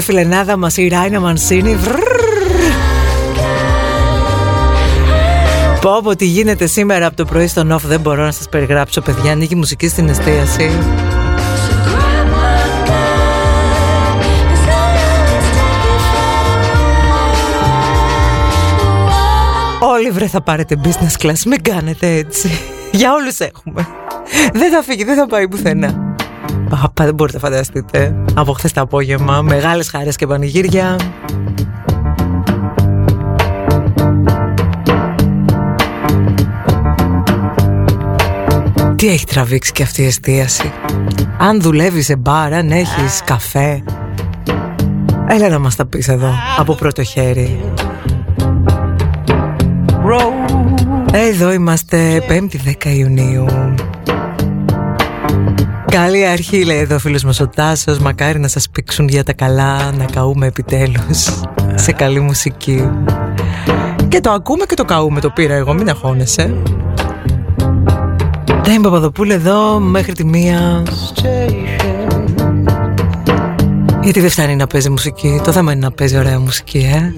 Πώς κάνει εδώ η φιλενάδα μας η Ράινα Μανσίνη. Πω πω τι γίνεται σήμερα από το πρωί στο Νοφ Δεν μπορώ να σας περιγράψω παιδιά. Ανοίγει μουσική στην εστίαση. Όλοι βρε θα πάρετε business class Μην κάνετε έτσι. Για όλους έχουμε. Δεν θα φύγει, δεν θα πάει πουθενά Παπα, δεν μπορείτε να φανταστείτε. Από χθες το απόγευμα, μεγάλες χαρές και πανηγύρια. Τι έχει τραβήξει και αυτή η εστίαση; Αν δουλεύεις σε μπαρ, αν έχεις καφέ. Έλα να μας τα πεις εδώ, από πρώτο χέρι. Εδώ είμαστε 5η 10 Ιουνίου. Καλή αρχή λέει εδώ ο φίλος μας ο Τάσος. Μακάρι να σας πήξουν για τα καλά Να καούμε επιτέλους Σε καλή μουσική. Και το ακούμε και το καούμε Το πήρα εγώ μην αγχώνεσαι. Δεν Παπαδοπούλου εδώ Μέχρι τη μία. Γιατί δεν φτάνει να παίζει μουσική Το θέμα είναι να παίζει ωραία μουσική ε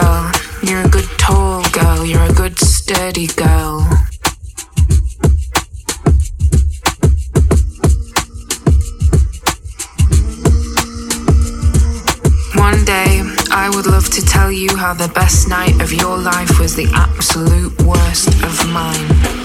girl. You're a good tall girl. You're a good steady girl. One day, I would love to tell you how the best night of your life was the absolute worst of mine.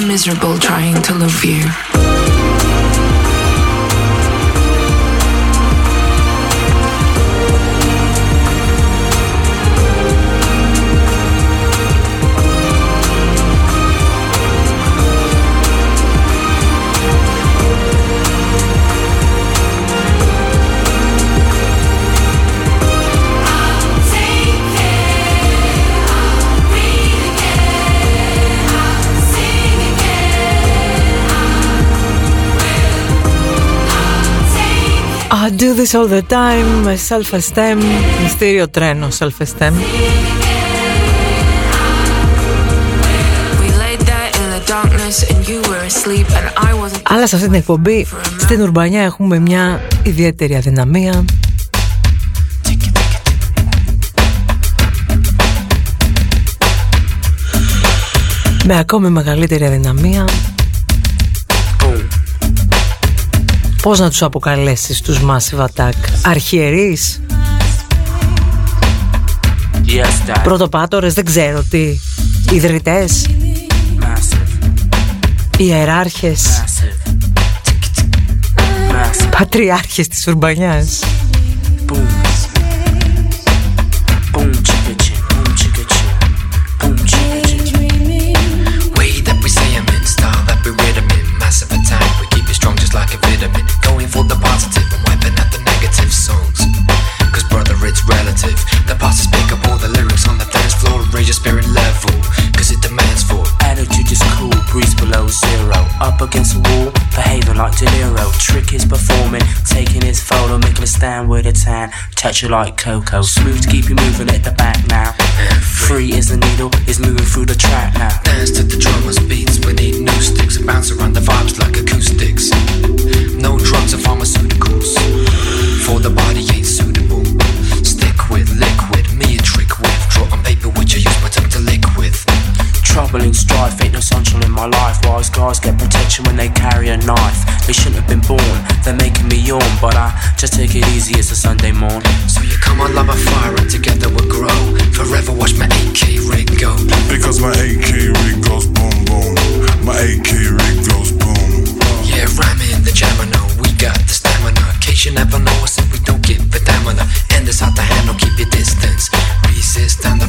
the miserable trying to love you. I do this all the time με self-esteem, μυστήριο τρένο self-esteem. Αλλά σε αυτή την εκπομπή στην Ουρμπανιά έχουμε μια ιδιαίτερη αδυναμία με ακόμη μεγαλύτερη αδυναμία Πώς να τους αποκαλέσεις τους Massive Attack; Αρχιερείς; Yes, Πρωτοπάτορες δεν ξέρω τι Ιδρυτές; Massive. Ιεράρχες; Massive. Πατριάρχες της Ουρμπανιάς; with a tan, Touch you like cocoa. Smooth to keep you moving at the back now. Free as the needle is moving through the track now. Dance to the drummer's beats. We need new sticks. Bounce around the vibes like acoustics. No drugs or pharmaceuticals. For the body ain't suitable. Stick with liquid. Me Trouble and strife, ain't no sunshine in my life. Wise guys get protection when they carry a knife. They shouldn't have been born, they're making me yawn. But I just take it easy, it's a Sunday morn. So you come on, love a fire, and together we'll grow. Forever watch my AK rig go. Because my AK rig goes boom boom. My AK rig goes boom. Yeah, rhyming in the jammer, no, we got the stamina. In case you never know us if we don't give a damn on the end is out the handle, keep your distance. Resist and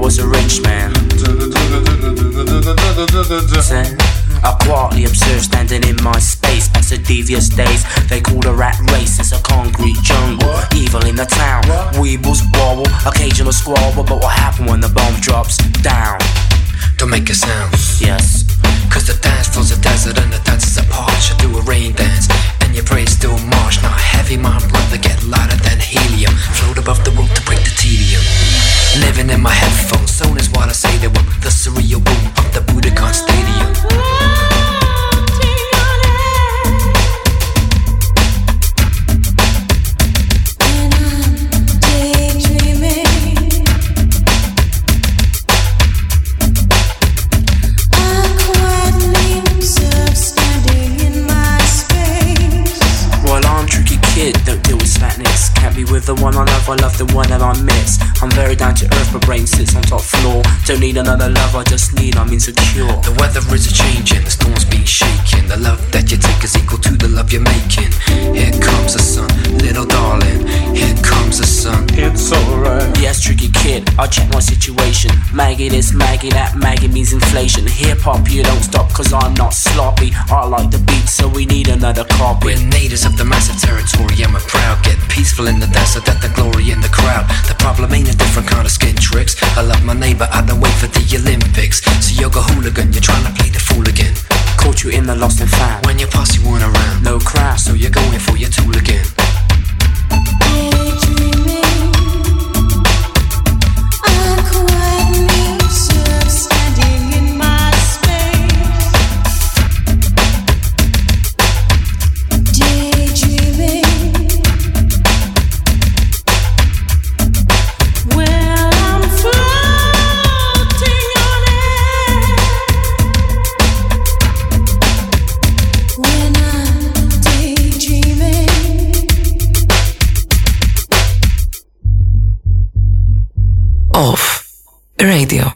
was a rich man, then I quietly observe standing in my space. Past the devious days, they call the rat race. It's a concrete jungle, evil in the town. Weebles wobble, occasional squabble. But what happened when the bomb drops down? Don't make a sound. Yes, Cause the dance floor's a desert and the dancers are parched. You do a rain dance and your brain's still marsh. Not heavy, my brother, get lighter than helium. Float above the world to break the tedium. Living in my headphones, soon is what I say they were. The surreal boom of the Budokan Stadium. The one I love, I love the one that I miss. I'm very down to earth, my brain sits on top floor. Don't need another love, I just need, I'm insecure. The weather is a changing, the storm's being shaking. The love that you take is equal to the love you're making. Here comes the sun, little darling. Here comes the sun. It's alright. Yes, tricky kid, I'll check my situation. Maggie this, Maggie that, Maggie means inflation. Hip hop, you don't stop, cause I'm not sloppy. I like the beat, so we need another copy. We're natives of the massive territory and we're proud. Get peaceful in the desert, that the glory in the crowd. The problem ain't a different kind of skin tricks. I love my neighbor, I don't wait for the Olympics. So you're a hooligan, you're trying to play the fool again. Caught you in the lost and found. When your posse weren't around, No crowd, so you're going for your tool again. Off. Radio.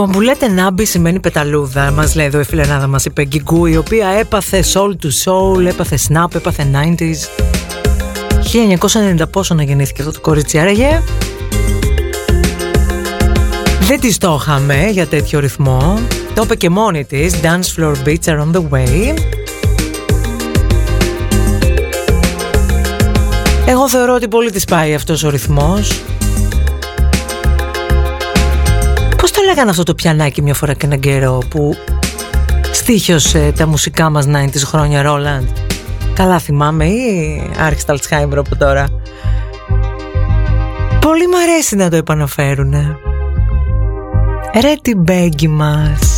Λοιπόν, που λέτε νάμπι σημαίνει πεταλούδα. Μας λέει εδώ η φιλενάδα μας η Πεγκυγκού, η οποία έπαθε soul to soul, έπαθε snap, έπαθε 90s. 1990 πόσο να γεννήθηκε αυτό το κορίτσι, άραγε; Δεν της το είχαμε για τέτοιο ρυθμό. Το είπε και μόνη της. Dance floor beats are on the way. Εγώ θεωρώ ότι πολύ της πάει αυτός ο ρυθμός Πώς το λέγανε αυτό το πιανάκι μια φορά και έναν καιρό που στήχιωσε ε, τα μουσικά μας 90's χρόνια Ρόλαντ; Καλά θυμάμαι ή άρχισε τα από τώρα; Πολύ μ' αρέσει να το επαναφέρουνε. Ρε την μπέγγι μας.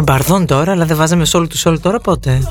Εμπαρδόν τώρα, αλλά δεν βάζαμε σόλ του σόλ τώρα πότε;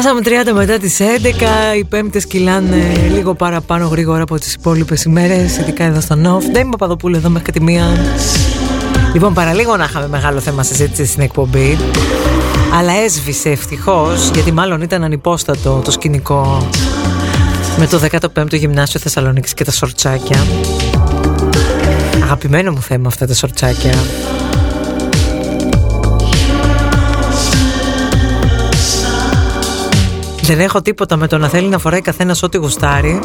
Φτάσαμε 30 μετά τις 11, οι πέμπτες κυλάνε λίγο παραπάνω γρήγορα από τις υπόλοιπες ημέρες, ειδικά εδώ στο Νοφ. Δεν είμαι Παπαδοπούλου εδώ μέχρι τη μία. Λοιπόν, παραλίγο να είχαμε μεγάλο θέμα συζήτηση στην εκπομπή, αλλά έσβησε ευτυχώς, γιατί μάλλον ήταν ανυπόστατο το σκηνικό με το 15ο Γυμνάσιο Θεσσαλονίκης και τα σορτσάκια. Αγαπημένο μου θέμα αυτά τα σορτσάκια. Δεν έχω τίποτα με το να θέλει να φοράει καθένας ό,τι γουστάρει.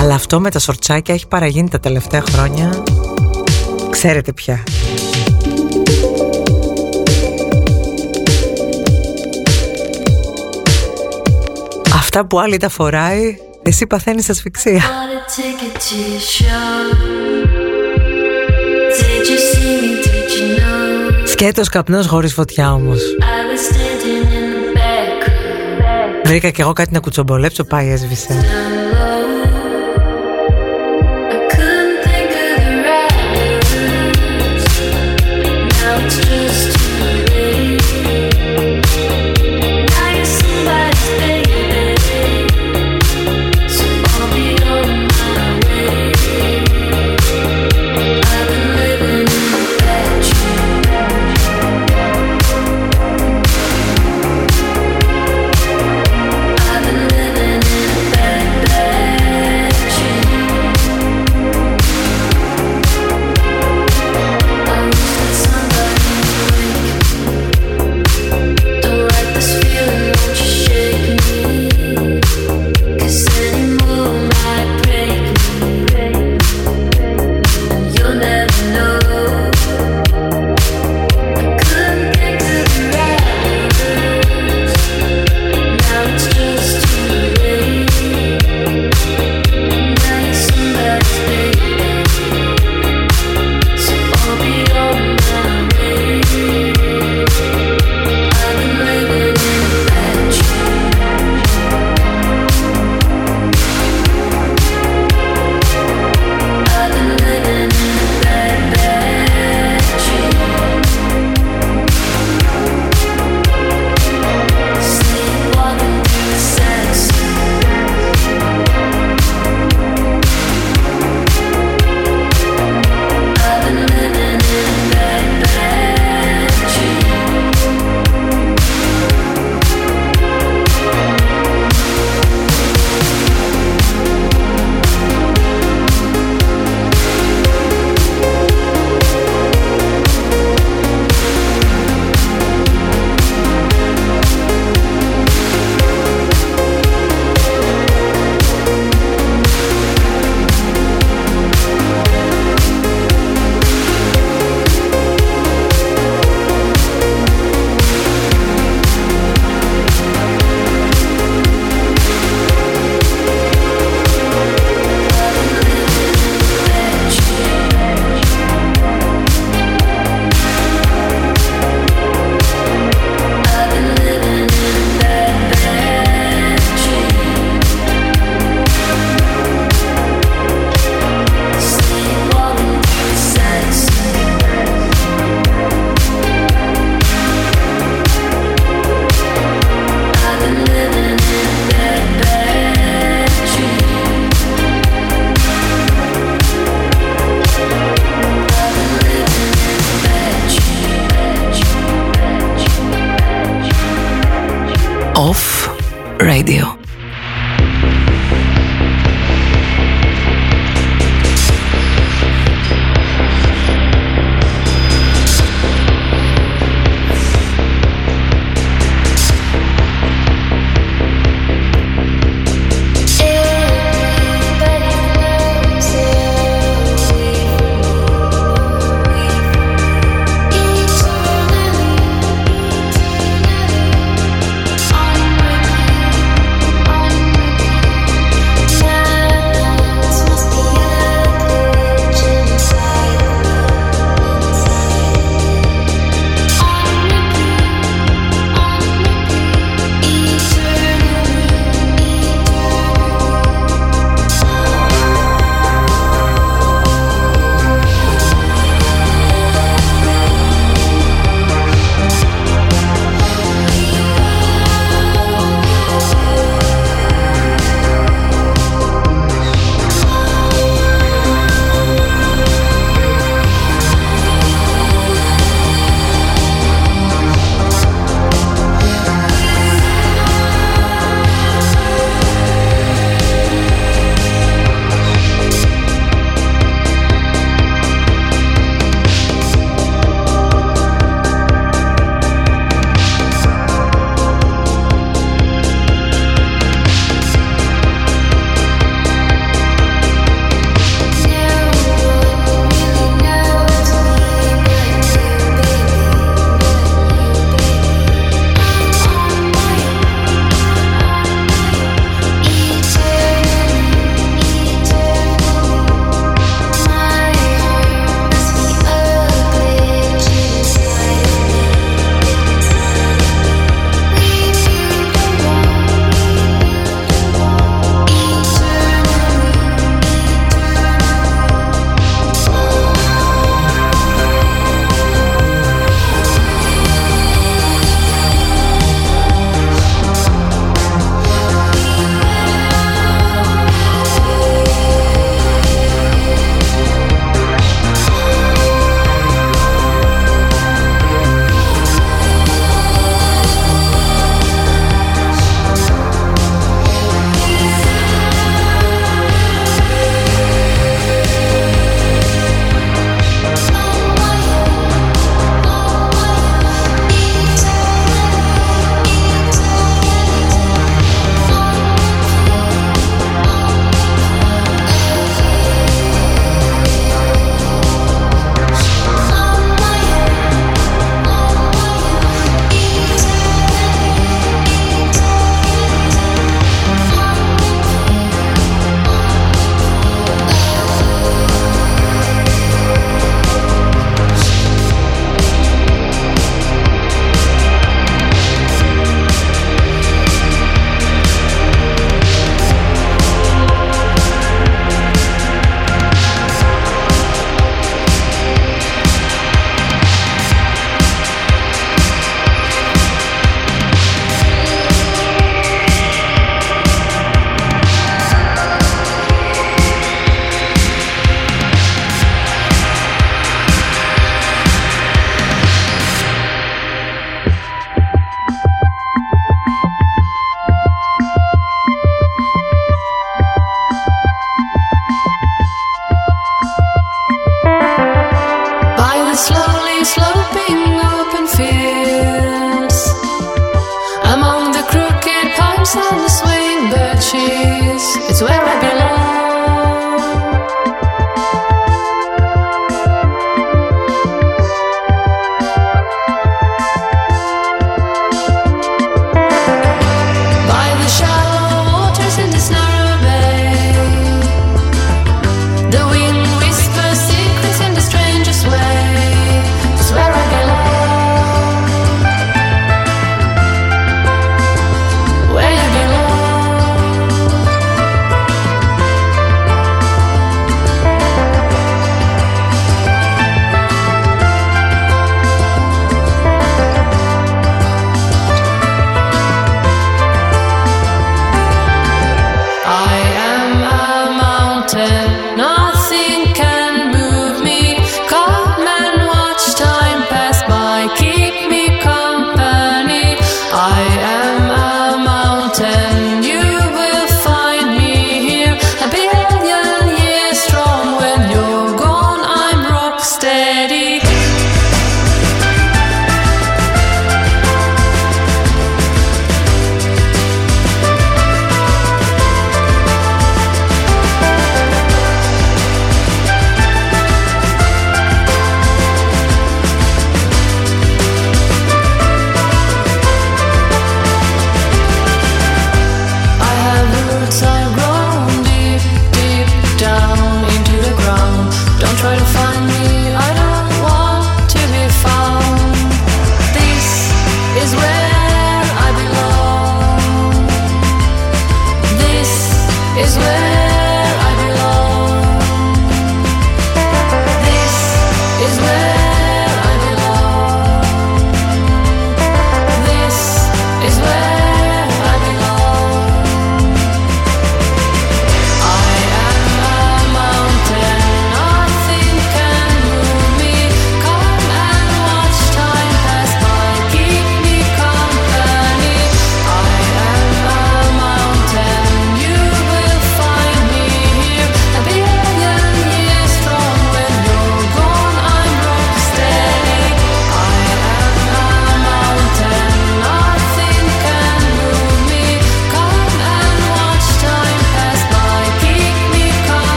Αλλά αυτό με τα σορτσάκια έχει παραγίνει τα τελευταία χρόνια. Ξέρετε πια. Αυτά που άλλη τα φοράει, εσύ παθαίνεις ασφυξία. Σκέτος καπνός χωρίς φωτιά όμως. Βρήκα κι εγώ κάτι να κουτσομπολέψω, πάει έσβησε.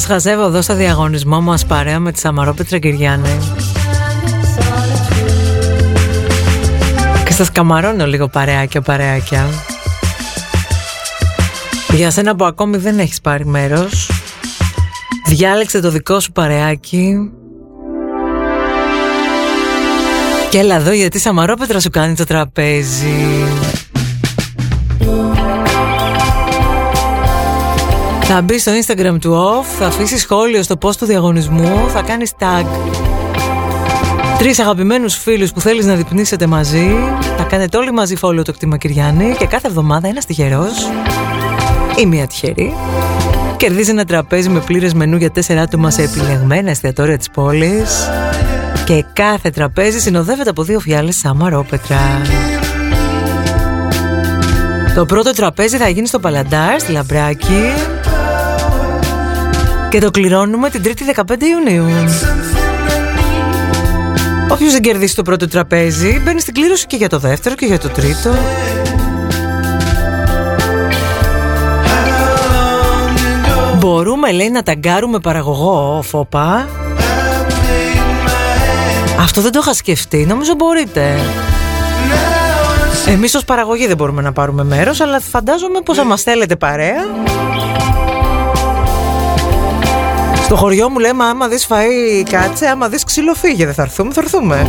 Σας χαζεύω εδώ στο διαγωνισμό μας παρέα με τη Σαμαρόπετρα Κυριάννη. Και σας καμαρώνω λίγο παρεάκια παρεάκια. Για σένα που ακόμη δεν έχεις πάρει μέρος, διάλεξε το δικό σου παρεάκι και έλα εδώ γιατί η Σαμαρόπετρα σου κάνει το τραπέζι. Θα μπει στο Instagram του OFF, θα αφήσει σχόλιο στο post του διαγωνισμού, θα κάνεις tag. Τρεις αγαπημένους φίλους που θέλεις να διπνήσετε μαζί, θα κάνετε όλοι μαζί follow το κτήμα Κυριάννη και κάθε εβδομάδα ένας τυχερός ή μία τυχερή. Κερδίζει ένα τραπέζι με πλήρες μενού για τέσσερα άτομα σε επιλεγμένα εστιατόρια της πόλης. Και κάθε τραπέζι συνοδεύεται από δύο φιάλες σαμαρόπετρα. Το πρώτο τραπέζι θα γίνει στο Παλαντάρ, στη Λαμπράκη και το κληρώνουμε την 3η 15 Ιουνίου. Όποιος δεν κερδίσει το πρώτο τραπέζι μπαίνει στην κλήρωση και για το δεύτερο και για το τρίτο. Μπορούμε λέει να ταγκάρουμε παραγωγό φόπα Αυτό δεν το είχα σκεφτεί Νομίζω μπορείτε Εμείς ως παραγωγή δεν μπορούμε να πάρουμε μέρος Αλλά φαντάζομαι πως θα μας θέλετε παρέα Στο χωριό μου λέμε άμα δεις φαΐ κάτσε. Άμα δεις ξύλο φύγε. Δεν θα έρθουμε, θα έρθουμε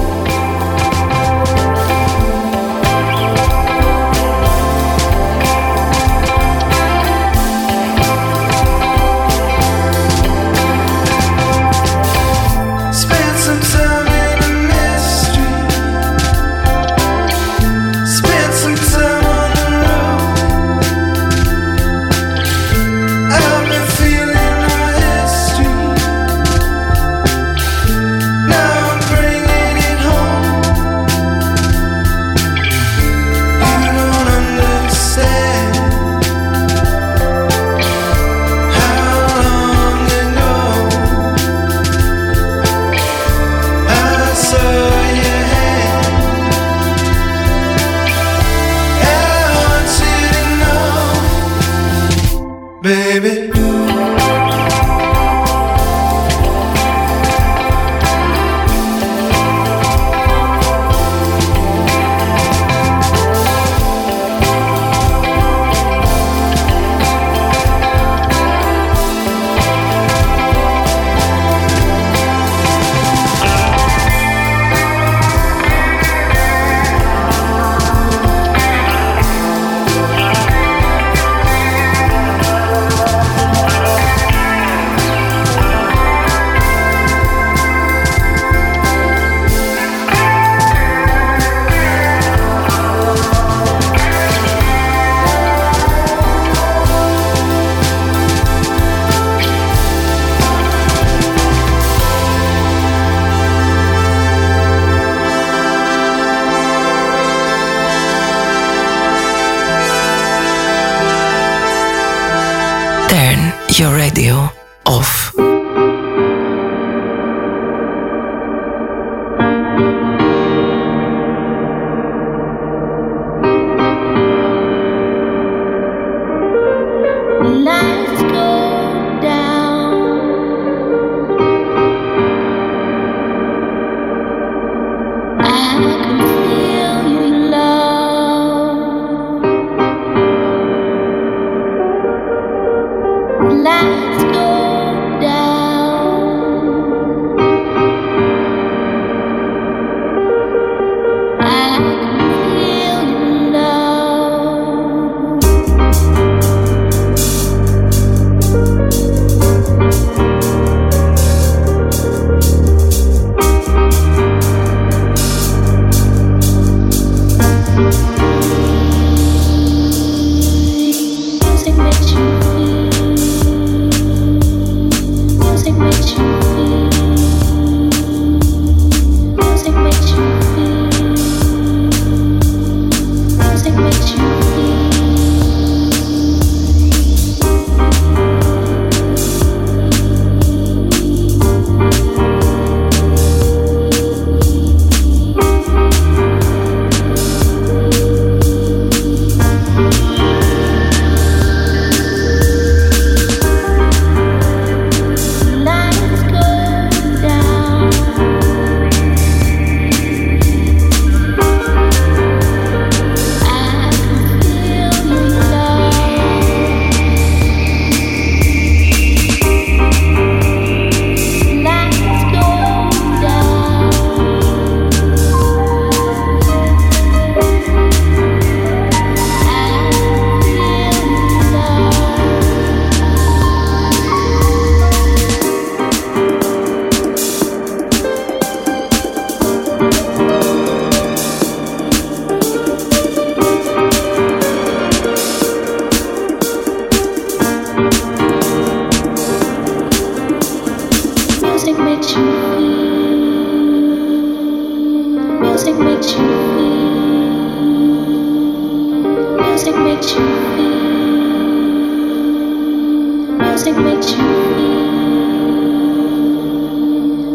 Music makes you feel.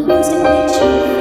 Music makes you feel.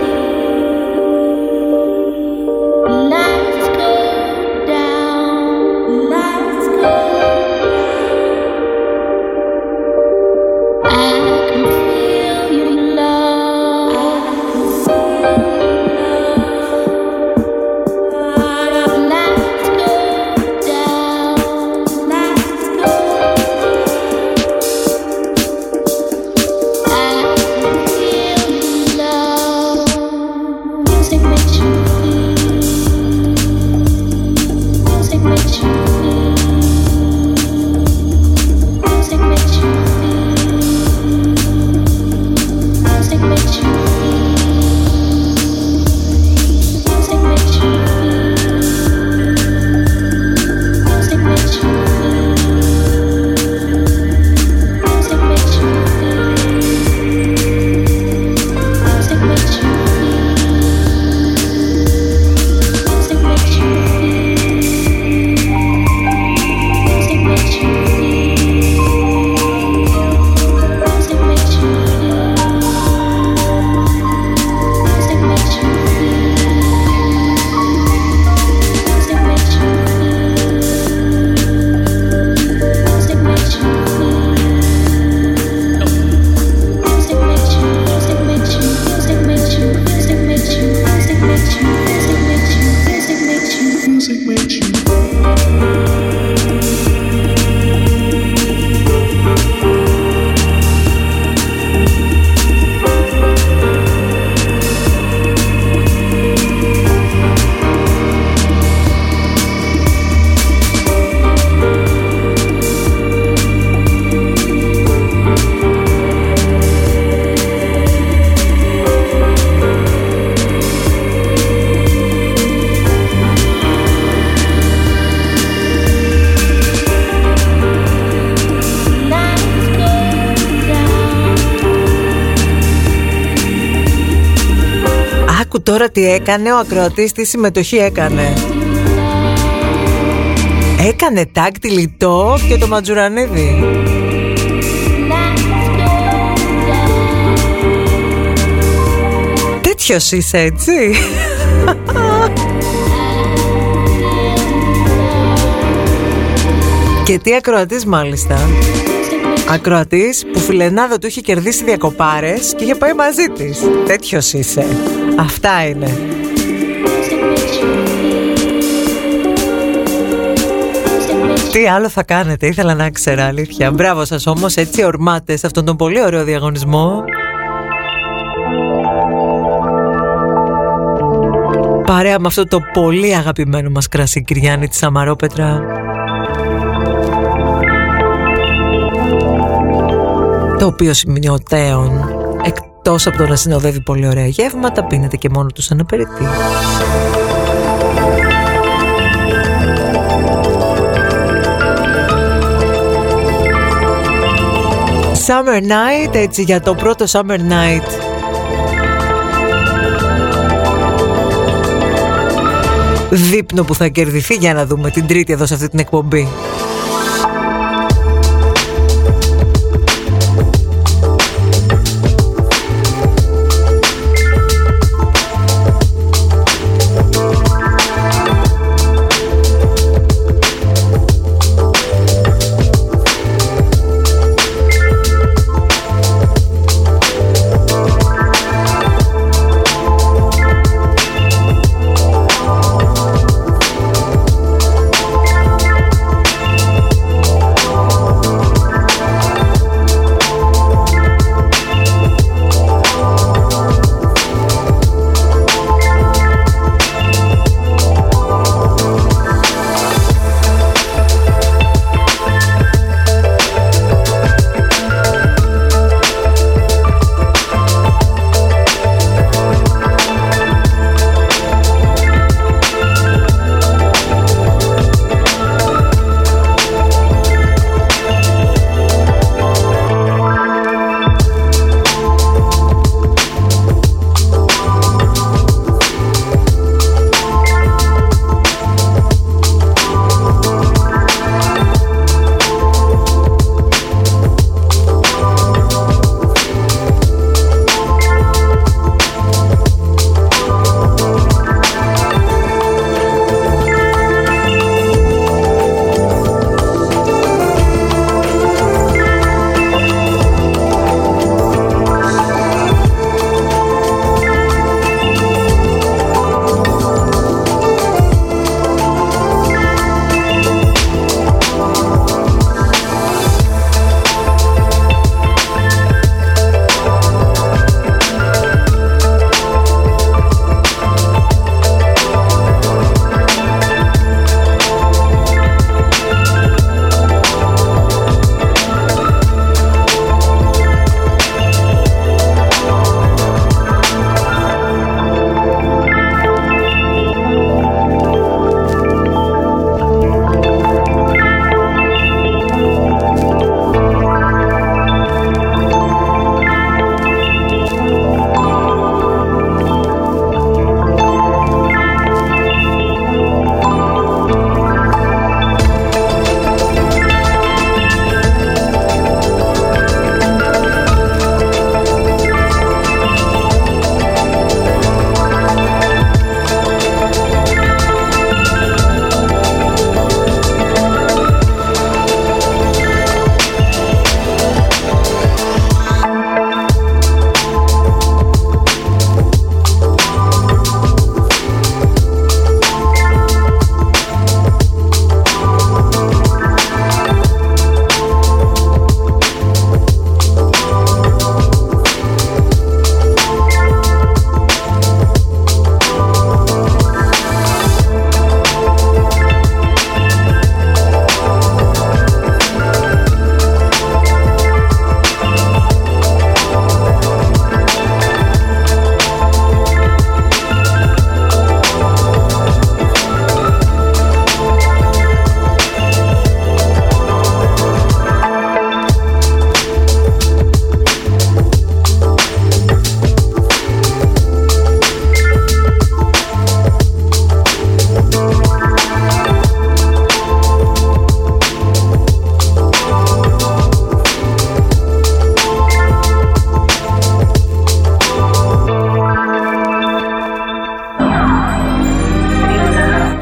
τι έκανε ο ακροατής, τι συμμετοχή έκανε. Έκανε τάκτη τη Λιτό και το ματζουρανίδι. Τέτοιος είσαι έτσι. Και τι ακροατής μάλιστα. Ακροατής που φιλενάδο του είχε κερδίσει διακοπάρες και είχε πάει μαζί της. Τέτοιος είσαι. Αυτά είναι Τι άλλο θα κάνετε, ήθελα να ξέρω αλήθεια. Μπράβο σας όμως, έτσι ορμάτε σε αυτόν τον πολύ ωραίο διαγωνισμό. Παρέα με αυτό το πολύ αγαπημένο μας κρασί Κυριάννη της Σαμαρόπετρα. Το οποίο σημειωτέων, εκτός από το να συνοδεύει πολύ ωραία γεύματα, πίνεται και μόνο τους σαν απεριτή. Summer Night, έτσι για το πρώτο Summer Night Δείπνο που θα κερδιθεί για να δούμε την τρίτη εδώ σε αυτή την εκπομπή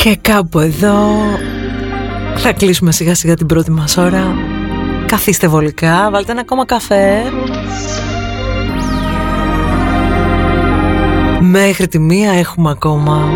Και κάπου εδώ θα κλείσουμε σιγά σιγά την πρώτη μας ώρα. Καθίστε βολικά, βάλτε ένα ακόμα καφέ. Μέχρι τη μία έχουμε ακόμα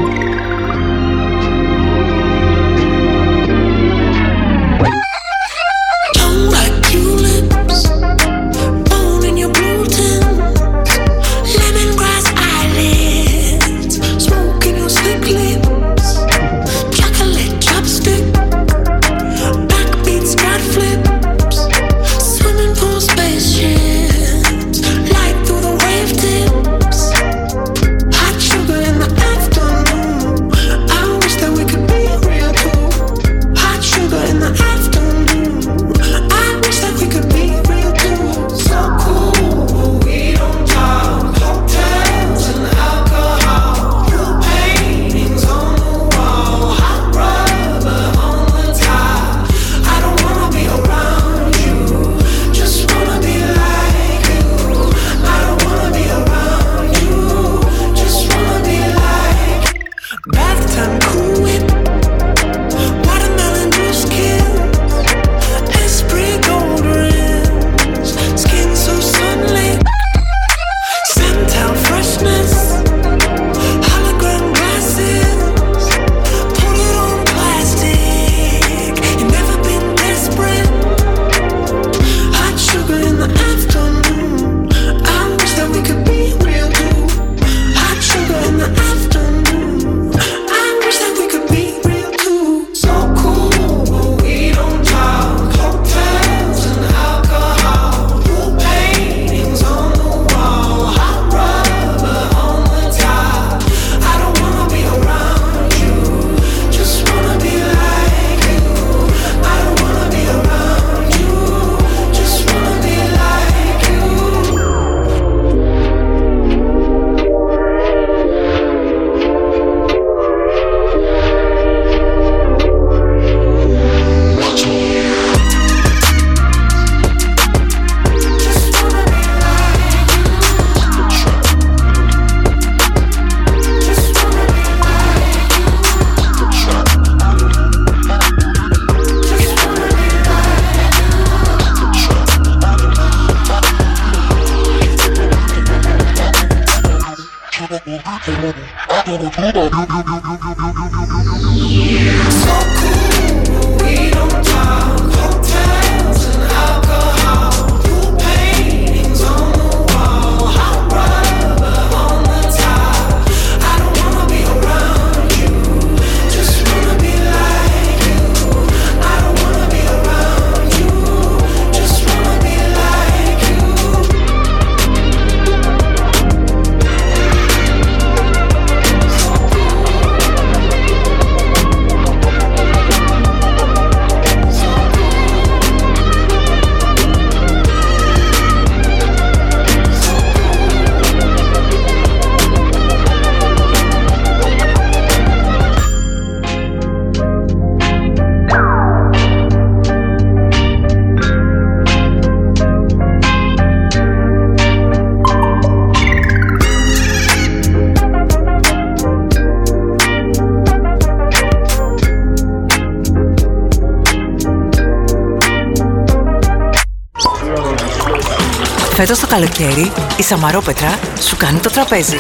Φέτος το καλοκαίρι, η Σαμαρόπετρα σου κάνει το τραπέζι.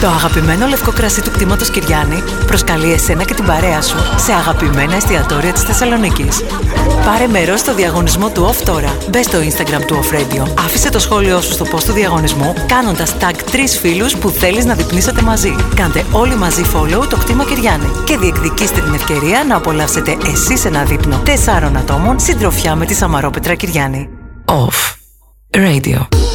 Το αγαπημένο λευκό κρασί του κτήματος Κυριάννη προσκαλεί εσένα και την παρέα σου σε αγαπημένα εστιατόρια της Θεσσαλονίκης. Πάρε μέρος στο διαγωνισμό του OFF τώρα. Μπε στο Instagram του OFF Radio. Άφησε το σχόλιο σου στο post του διαγωνισμού κάνοντας tag 3 φίλους που θέλεις να διπνίσετε μαζί. Κάντε όλοι μαζί follow το κτήμα Κυριάννη και διεκδικήστε την ευκαιρία να απολαύσετε εσείς ένα δείπνο 4 ατόμων συντροφιά με τη Σαμαρόπετρα Κυριάννη. OFF Radio.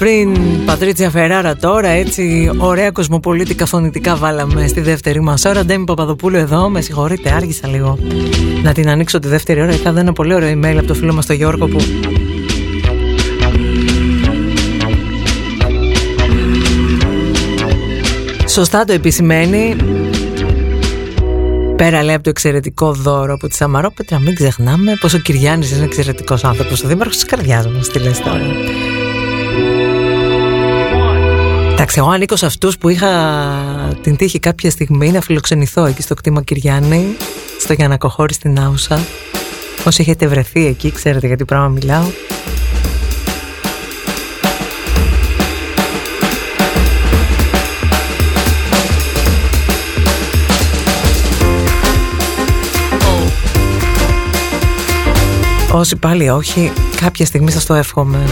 Πριν, Πατρίτσια Φεράρα τώρα, έτσι ωραία κοσμοπολίτικα φωνητικά βάλαμε στη δεύτερη μας ώρα. Ντέμι Παπαδοπούλου εδώ, με συγχωρείτε, άργησα λίγο να την ανοίξω τη δεύτερη ώρα. Είχα δει ένα πολύ ωραίο email από το φίλο μας τον Γιώργο που Σωστά το επισημαίνει Πέρα λέει από το εξαιρετικό δώρο από τη Σαμαρόπετρα, μην ξεχνάμε πως ο Κυριάννης είναι εξαιρετικός άνθρωπος. Ο δήμαρχος της καρδιάς μας, τι λες τώρα. Εντάξει, εγώ ανήκω σε αυτούς που είχα την τύχη κάποια στιγμή να φιλοξενηθώ εκεί στο κτήμα Κυριάννη, στο Γιανακοχώρη στην Άουσα. Όσοι έχετε βρεθεί εκεί, ξέρετε για τι πράγμα μιλάω. Όσοι πάλι όχι, κάποια στιγμή σας το εύχομαι.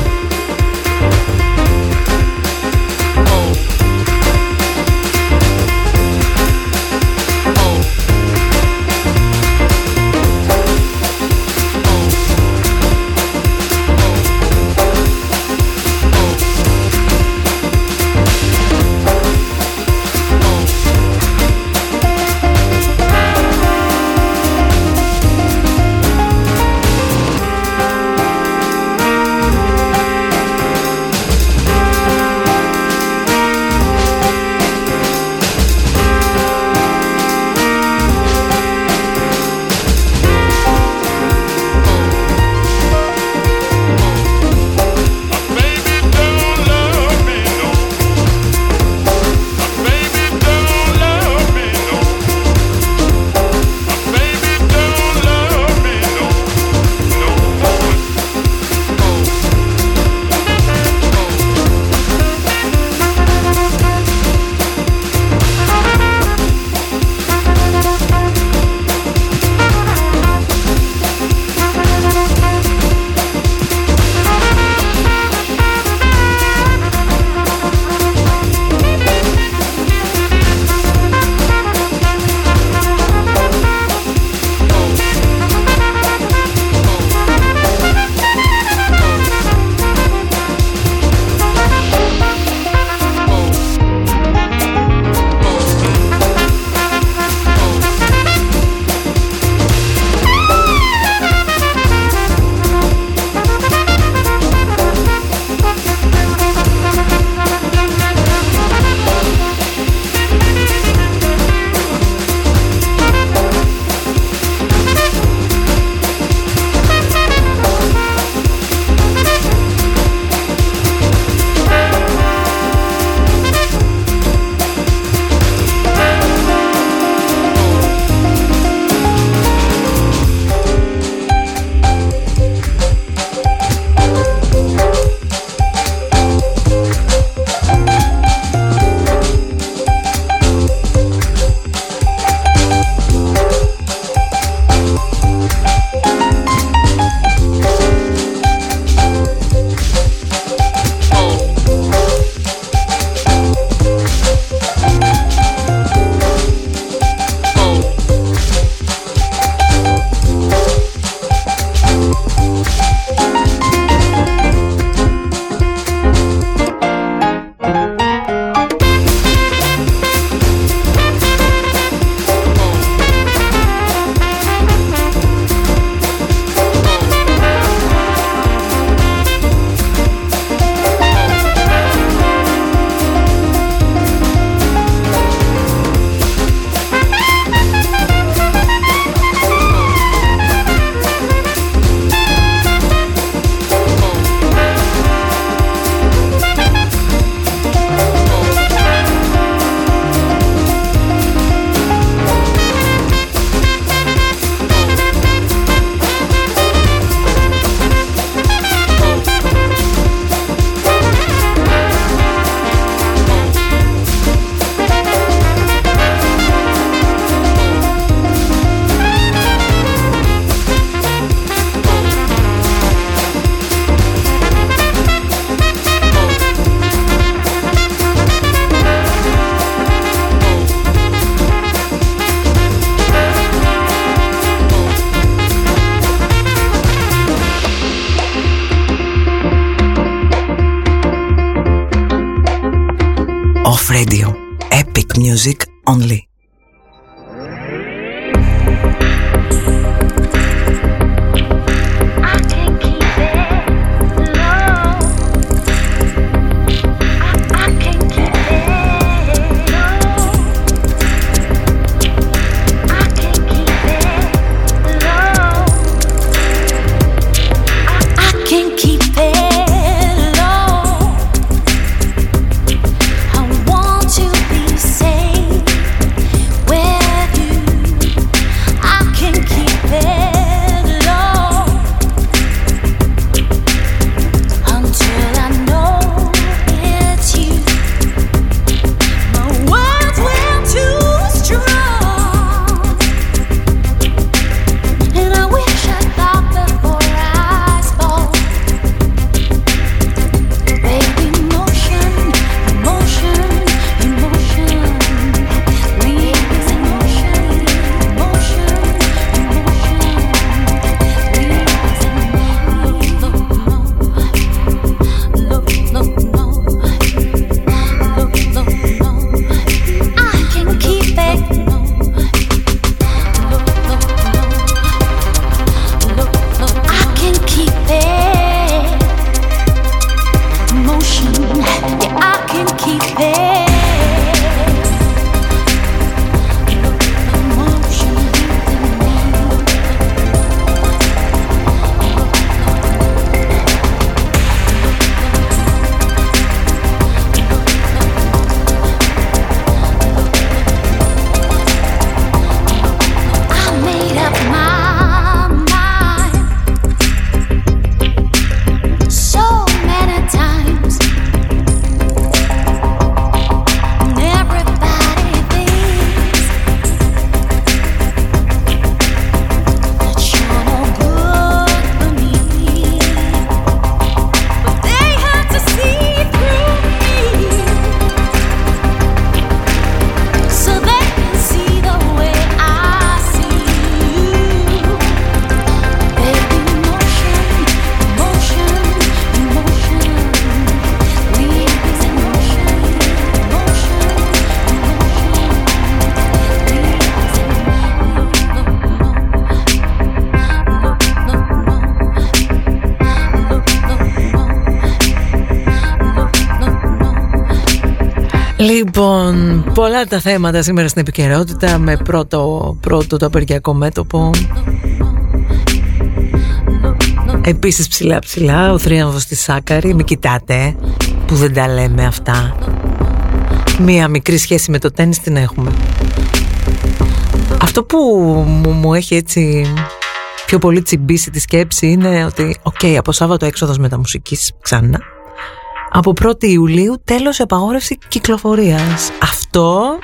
Λοιπόν, πολλά τα θέματα σήμερα στην επικαιρότητα με πρώτο, πρώτο το απεργιακό μέτωπο. Επίσης ψηλά ψηλά ο θρίαμβος της Σάκαρη, μην κοιτάτε που δεν τα λέμε αυτά. Μία μικρή σχέση με το τένις την έχουμε. Αυτό που μου, μου έχει έτσι πιο πολύ τσιμπήσει τη σκέψη είναι ότι οκ, από Σάββατο έξοδος μετά μουσικής ξανά από 1η Ιουλίου τέλος επαγόρευση κυκλοφορίας. Αυτό;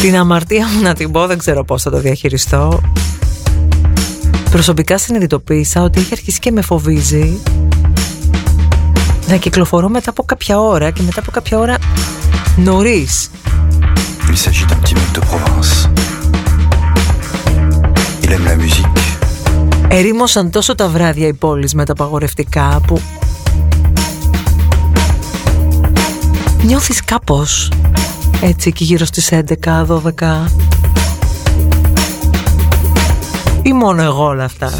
Την αμαρτία μου να την πω δεν ξέρω πώς θα το διαχειριστώ. Προσωπικά συνειδητοποίησα ότι έχει αρχίσει και με φοβίζει να κυκλοφορώ μετά από κάποια ώρα και μετά από κάποια ώρα νωρίς. Il s'agit d'un petit mec de province. Il aime la musique. Ερήμωσαν τόσο τα βράδια οι πόλεις με τα απαγορευτικά που νιώθεις κάπως έτσι εκεί γύρω στις 11-12 ή μόνο εγώ όλα αυτά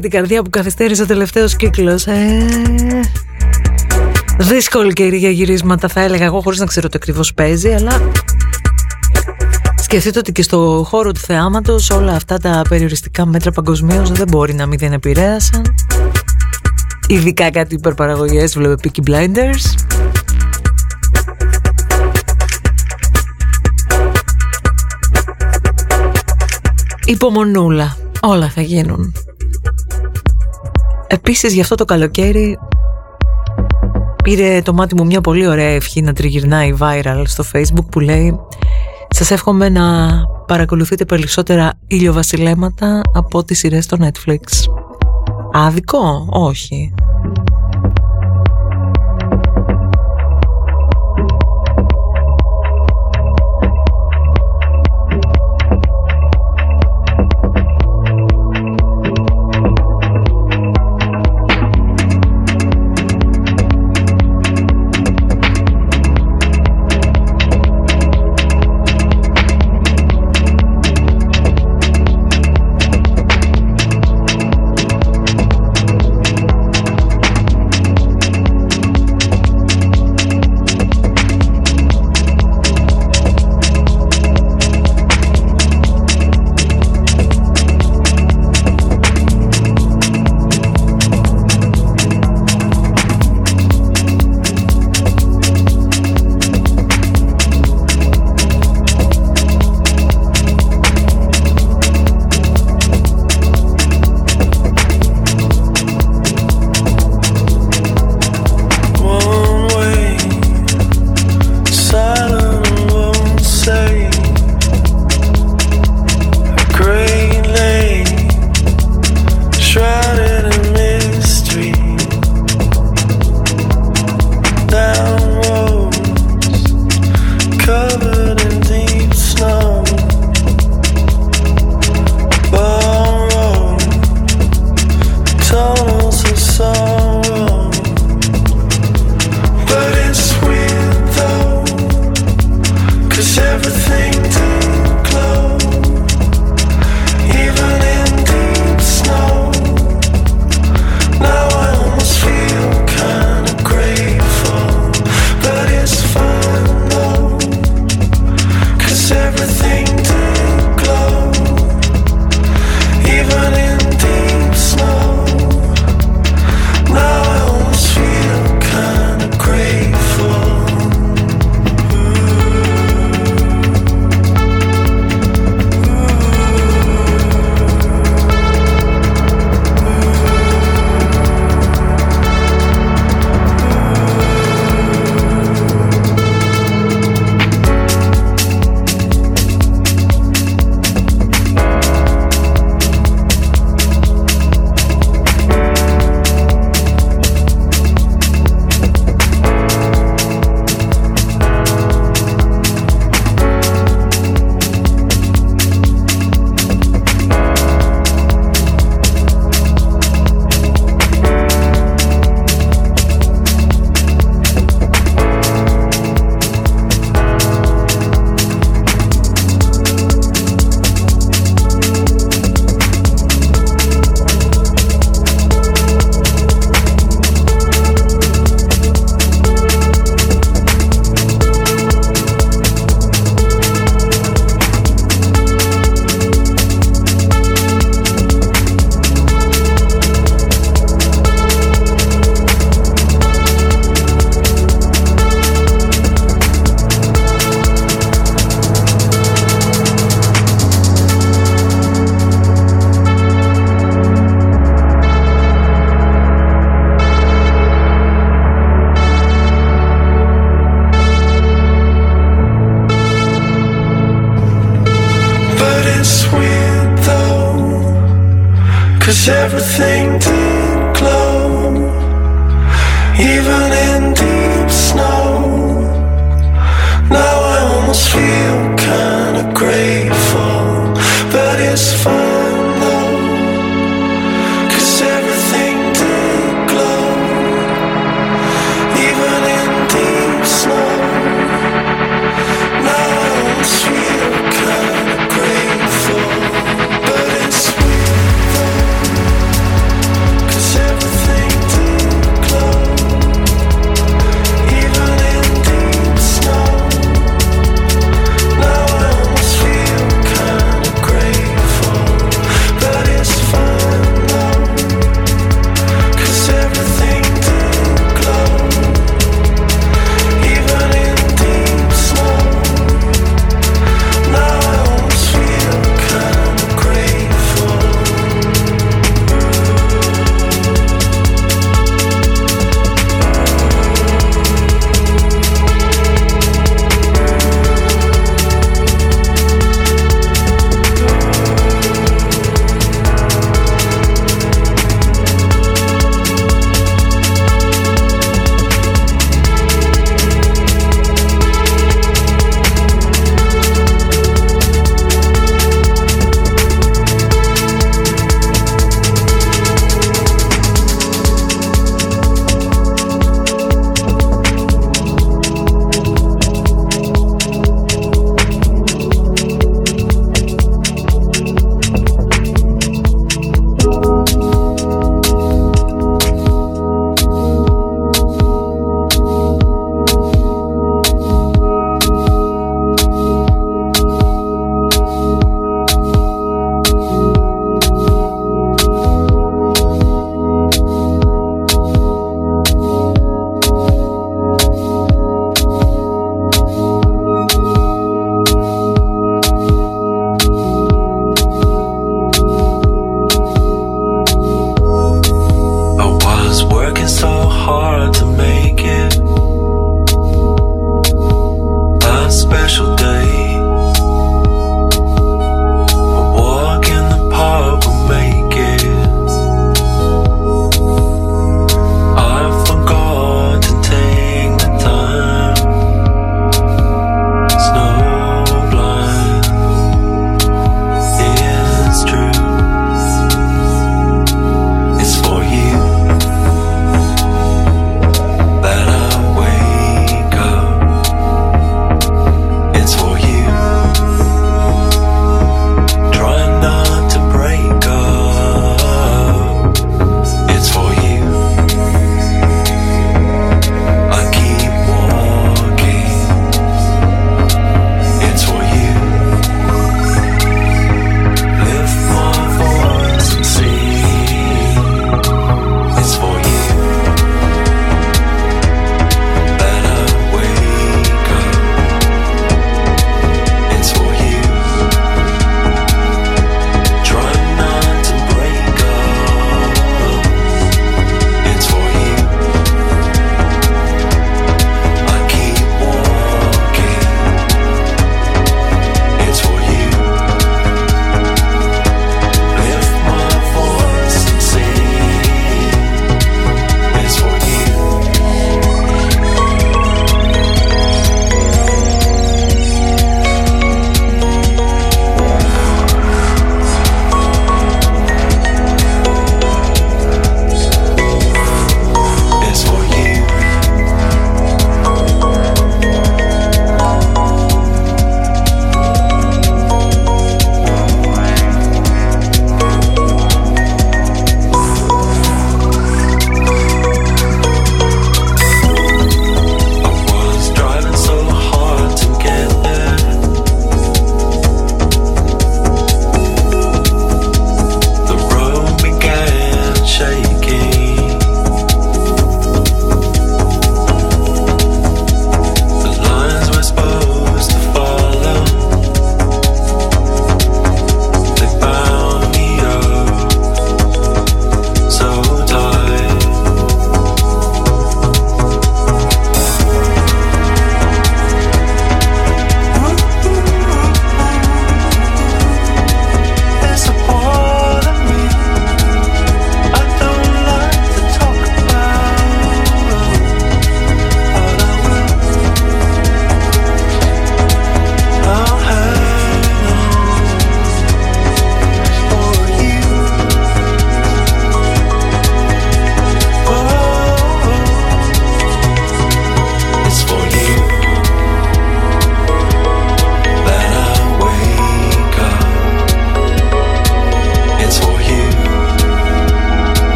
Ντέμι μας και για την καρδιά που καθυστέρησε ο τελευταίος κύκλος ε... Δύσκολη καιρή για γυρίσματα θα έλεγα εγώ χωρίς να ξέρω το ακριβώς παίζει αλλά Σκεφτείτε ότι και στο χώρο του θεάματος όλα αυτά τα περιοριστικά μέτρα παγκοσμίως δεν μπορεί να μην δεν επηρέασαν. Ειδικά κάτι υπερπαραγωγές βλέπε Peaky Blinders. Υπομονούλα Όλα θα γίνουν. Επίσης για αυτό το καλοκαίρι πήρε το μάτι μου μια πολύ ωραία ευχή να τριγυρνάει viral στο facebook που λέει Σας εύχομαι να παρακολουθείτε περισσότερα ηλιοβασιλέματα από τις σειρές στο Netflix. Άδικο; Όχι.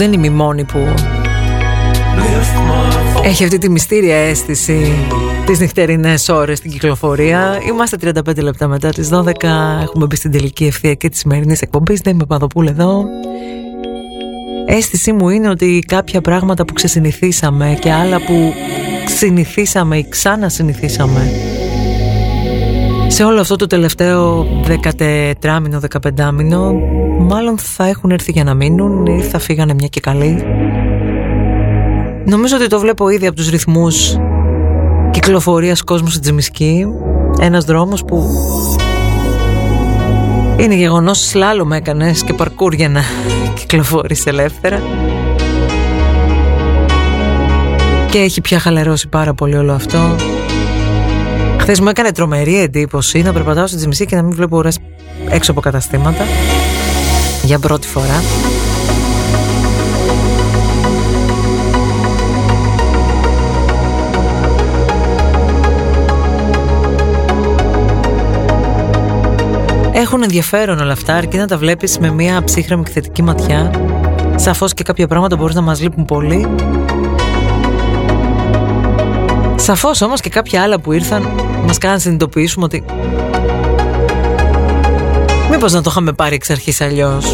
Δεν είμαι η μόνη που έχει αυτή τη μυστήρια αίσθηση τις νυχτερινές ώρες στην κυκλοφορία. Είμαστε 35 λεπτά μετά τις 12. Έχουμε μπει στην τελική ευθεία και της σημερινής εκπομπής. Δεν είμαι Παδοπούλ εδώ. Αίσθησή μου είναι ότι κάποια πράγματα που ξεσυνηθίσαμε και άλλα που συνηθίσαμε ή ξανασυνηθίσαμε σε όλο αυτό το τελευταίο 14 μήνο, 15 μήνο μάλλον θα έχουν έρθει για να μείνουν ή θα φύγανε μια και καλή. Νομίζω ότι το βλέπω ήδη από τους ρυθμούς κυκλοφορίας κόσμου στην Τζιμισκή. Ένας δρόμος που είναι γεγονός σλάλομ έκανες και παρκούρ για να κυκλοφορείς ελεύθερα. Και έχει πια χαλαρώσει πάρα πολύ όλο αυτό. Χθες μου έκανε τρομερή εντύπωση να περπατάω στην Τζιμισκή και να μην βλέπω ώρες έξω από καταστήματα. Για πρώτη φορά. Έχουν ενδιαφέρον όλα αυτά, αρκεί να τα βλέπεις με μια ψύχρεμη και θετική ματιά. Σαφώς και κάποια πράγματα μπορείς να μας λείπουν πολύ. Σαφώς όμως και κάποια άλλα που ήρθαν μας κάνουν να συνειδητοποιήσουμε ότι μήπως να το είχαμε πάρει εξ αρχής αλλιώς;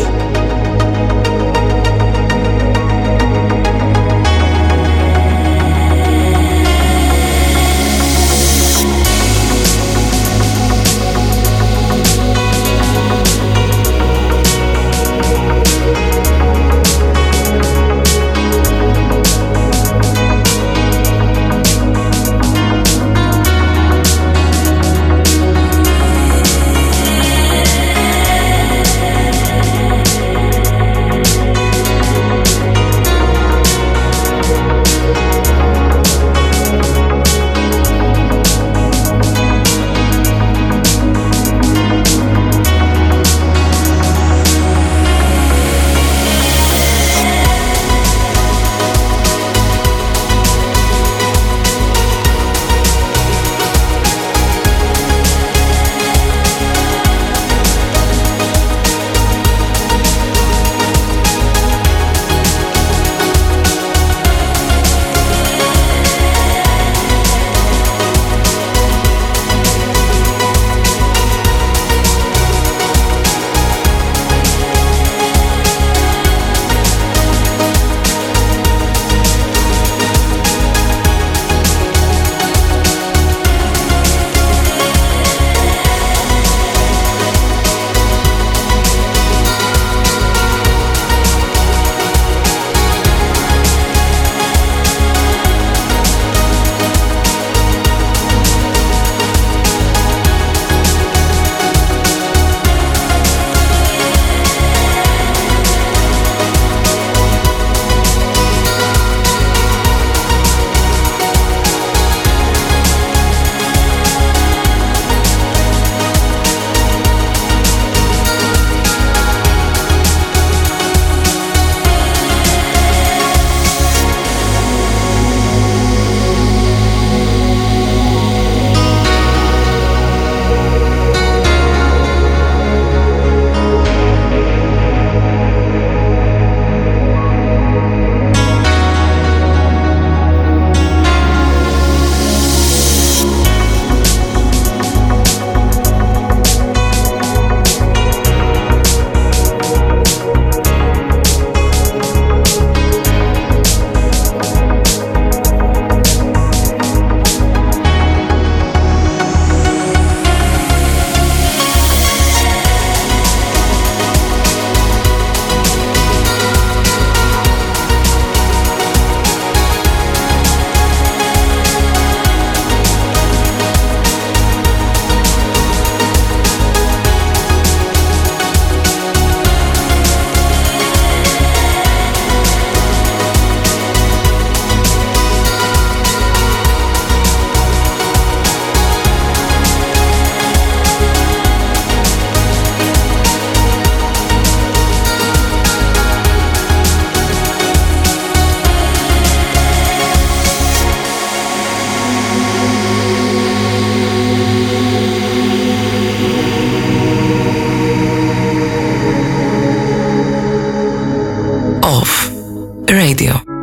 Radio.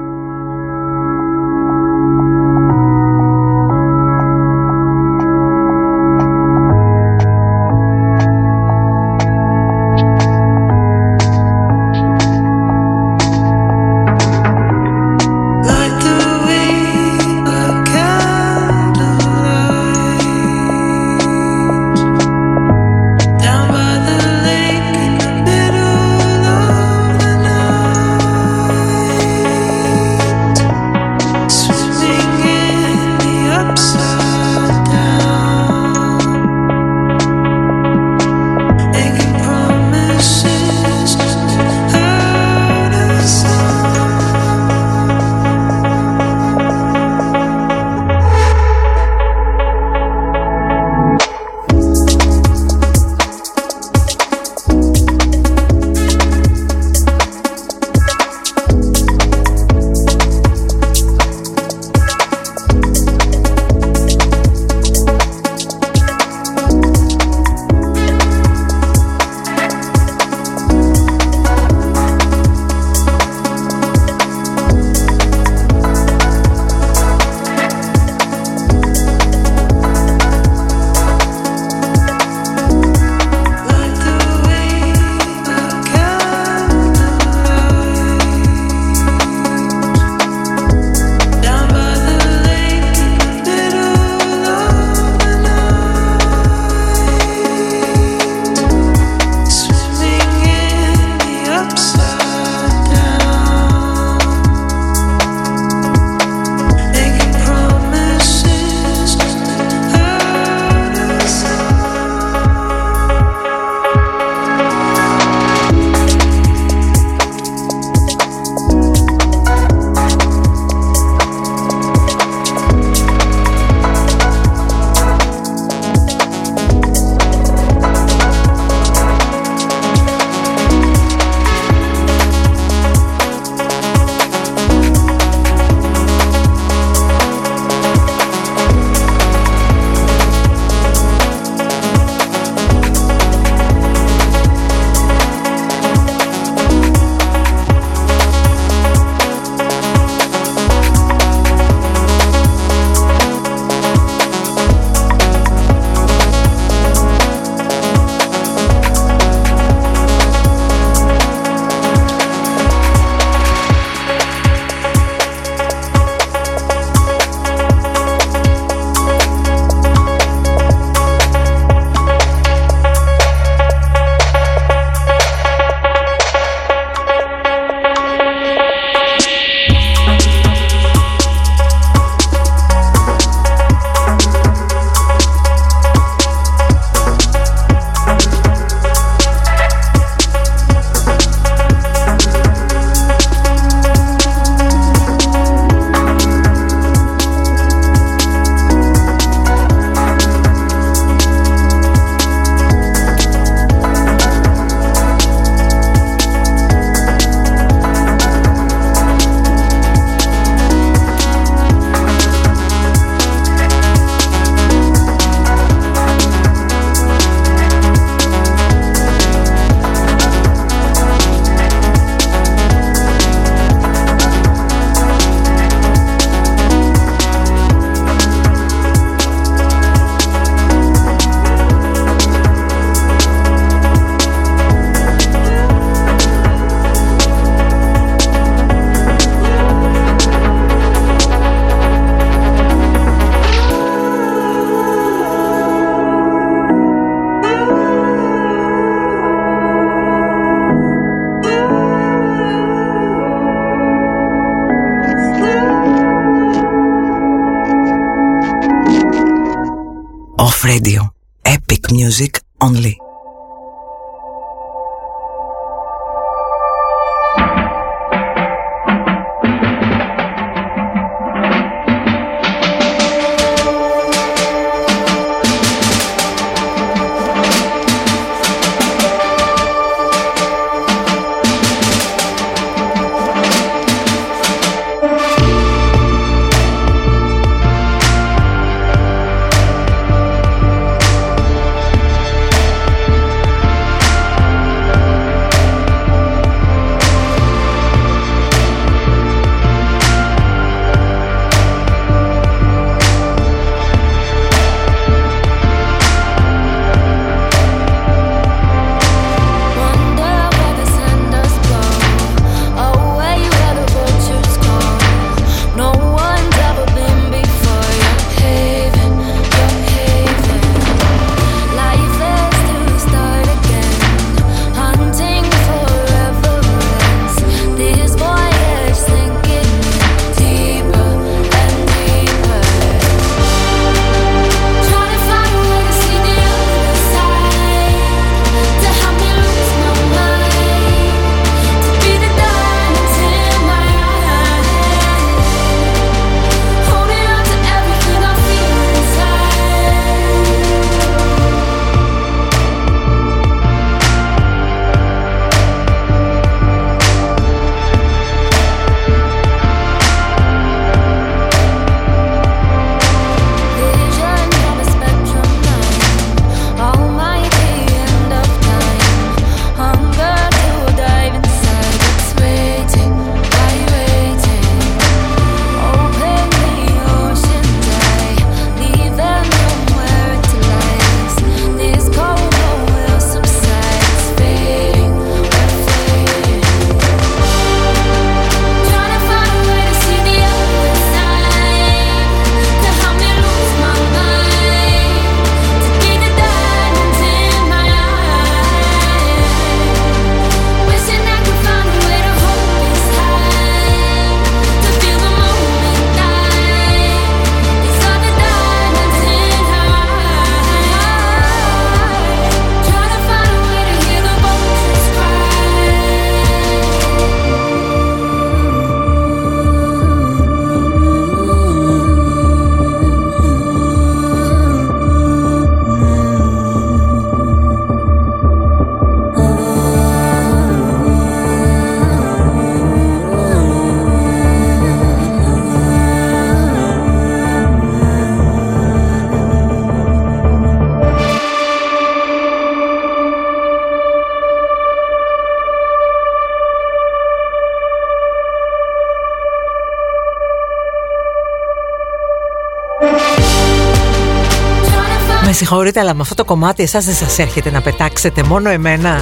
Συγχωρείτε, αλλά με αυτό το κομμάτι εσάς δεν σας έρχεται να πετάξετε μόνο εμένα.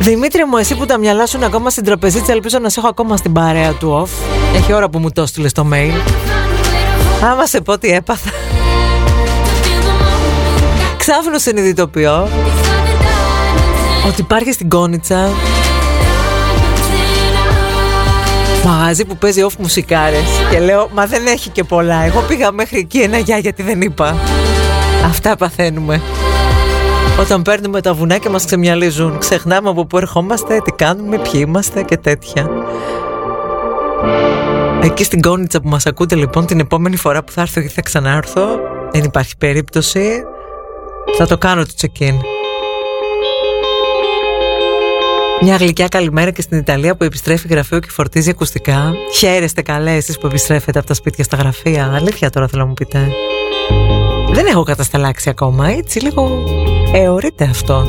Δημήτρη μου, εσύ που τα μυαλά σου είναι ακόμα στην τραπεζίτσα, ελπίζω να σε έχω ακόμα στην παρέα του off. Έχει ώρα που μου το έστειλες στο mail. Άμα σε πω τι έπαθα. Ξάφνου συνειδητοποιώ ότι υπάρχει στην Κόνιτσα μαγαζί που παίζει off μουσικάρες. Και λέω μα δεν έχει και πολλά. Εγώ πήγα μέχρι εκεί ένα γεια γιατί δεν είπα αυτά παθαίνουμε. Όταν παίρνουμε τα βουνά και μας ξεμυαλίζουν ξεχνάμε από πού ερχόμαστε, τι κάνουμε, ποιοι είμαστε και τέτοια. Εκεί στην Κόνιτσα που μας ακούτε λοιπόν την επόμενη φορά που θα έρθω και θα ξανάρθω δεν υπάρχει περίπτωση. Θα το κάνω το check-in μια γλυκιά καλημέρα και στην Ιταλία που επιστρέφει γραφείο και φορτίζει ακουστικά. Χαίρεστε καλέ εσείς που επιστρέφετε από τα σπίτια στα γραφεία. Αλήθεια τώρα θέλω να μου πείτε. Δεν έχω κατασταλάξει ακόμα, έτσι λίγο εωρείται αυτό.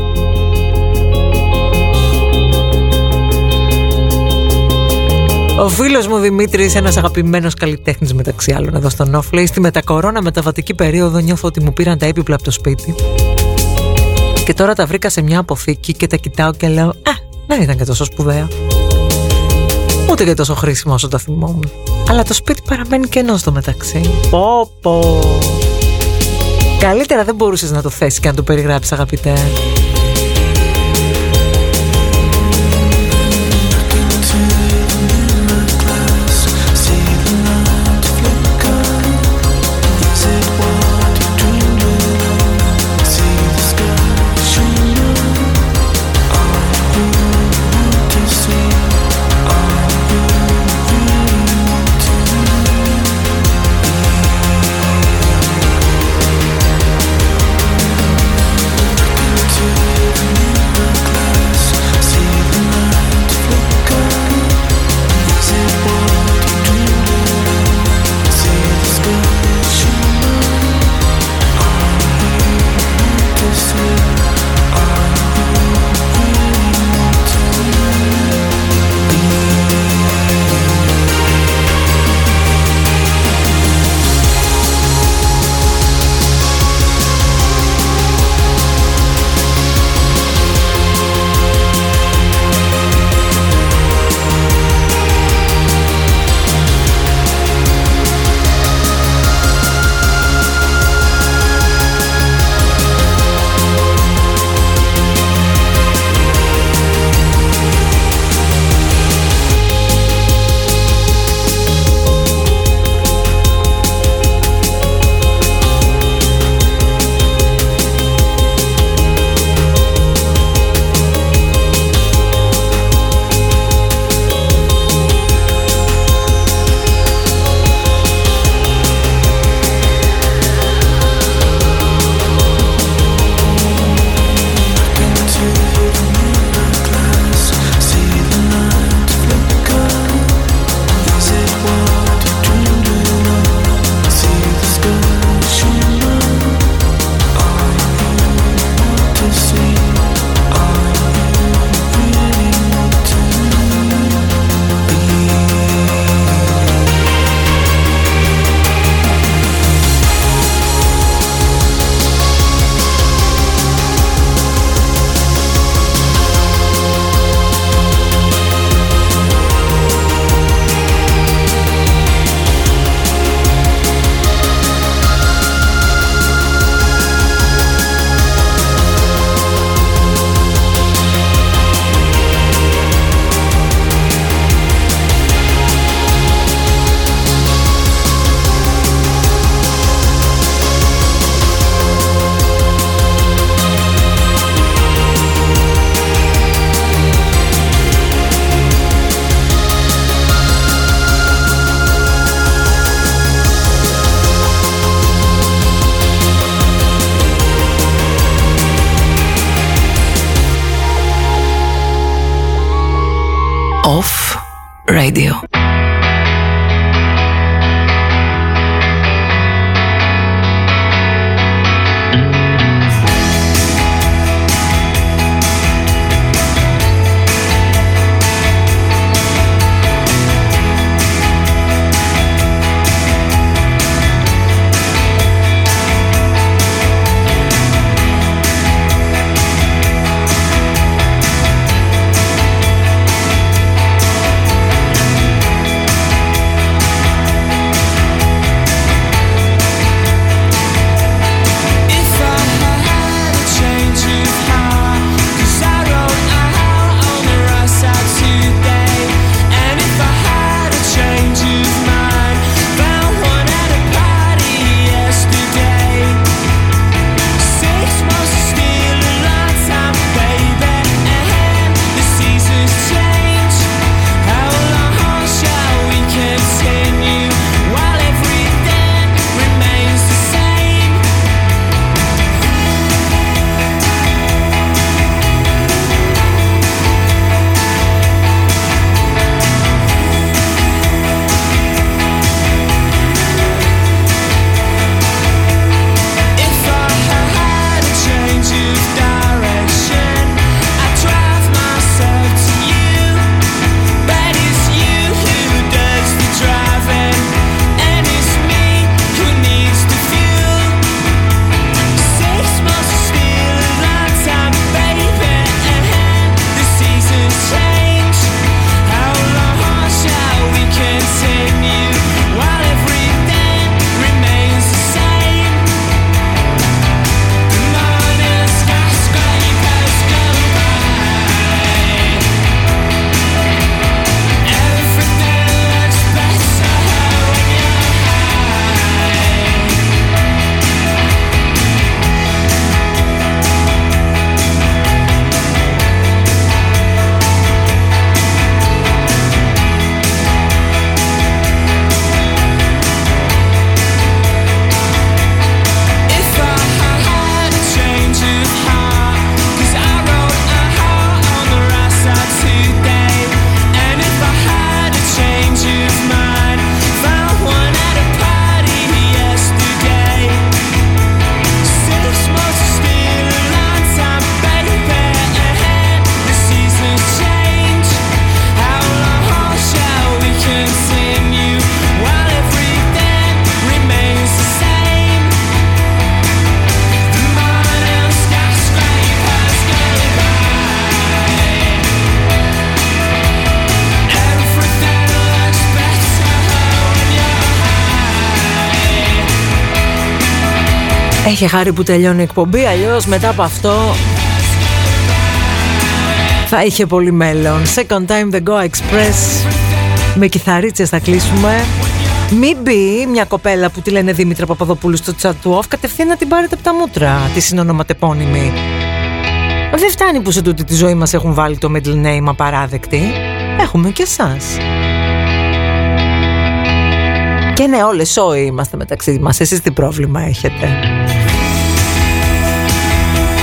Ο φίλος μου Δημήτρης, ένας αγαπημένος καλλιτέχνης μεταξύ άλλων εδώ στον Off, λέει στη μετακορώνα μεταβατική περίοδο νιώθω ότι μου πήραν τα έπιπλα από το σπίτι. Και τώρα τα βρήκα σε μια αποθήκη και τα κοιτάω και λέω Α, δεν ήταν και τόσο σπουδαία. Ούτε και τόσο χρήσιμο όσο τα θυμόμουν. Αλλά το σπίτι παραμένει κενό στο μεταξύ. Πω πω. Καλύτερα δεν μπορούσες να το θέσεις και να το περιγράψεις αγαπητέ. Έχει χάρη που τελειώνει η εκπομπή, αλλιώς μετά από αυτό θα είχε πολύ μέλλον. Second time the Go Express. Με κιθαρίτσες θα κλείσουμε. Μην μπει μια κοπέλα που τη λένε Δήμητρα Παπαδοπούλου στο chat του off κατευθείαν να την πάρετε από τα μούτρα τη συνονοματεπώνυμη. Δεν φτάνει που σε τούτη τη ζωή μας έχουν βάλει το middle name απαράδεκτη. Έχουμε και εσάς. Και ναι, όλες όλοι είμαστε μεταξύ μας. Εσείς τι πρόβλημα έχετε;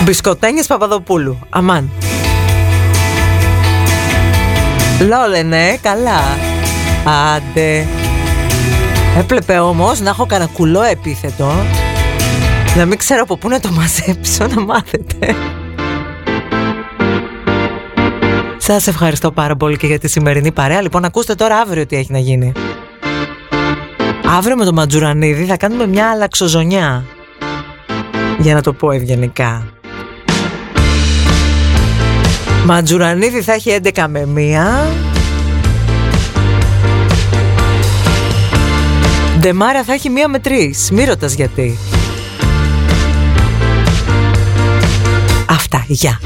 Μπισκοτένιες Παπαδοπούλου. Αμάν. Λόλενε, καλά. Άντε. Έπλεπε όμως να έχω κανένα κουλό επίθετο. Να μην ξέρω από πού να το μαζέψω, να μάθετε. Σας ευχαριστώ πάρα πολύ και για τη σημερινή παρέα. Λοιπόν, ακούστε τώρα αύριο τι έχει να γίνει. Αύριο με το Ματζουρανίδη θα κάνουμε μια αλλαξοζωνιά. Για να το πω ευγενικά. Ματζουρανίδη θα έχει 11 με 1. Ντεμάρα θα έχει 1 με 3. Μη ρωτάς γιατί. Αυτά, γεια.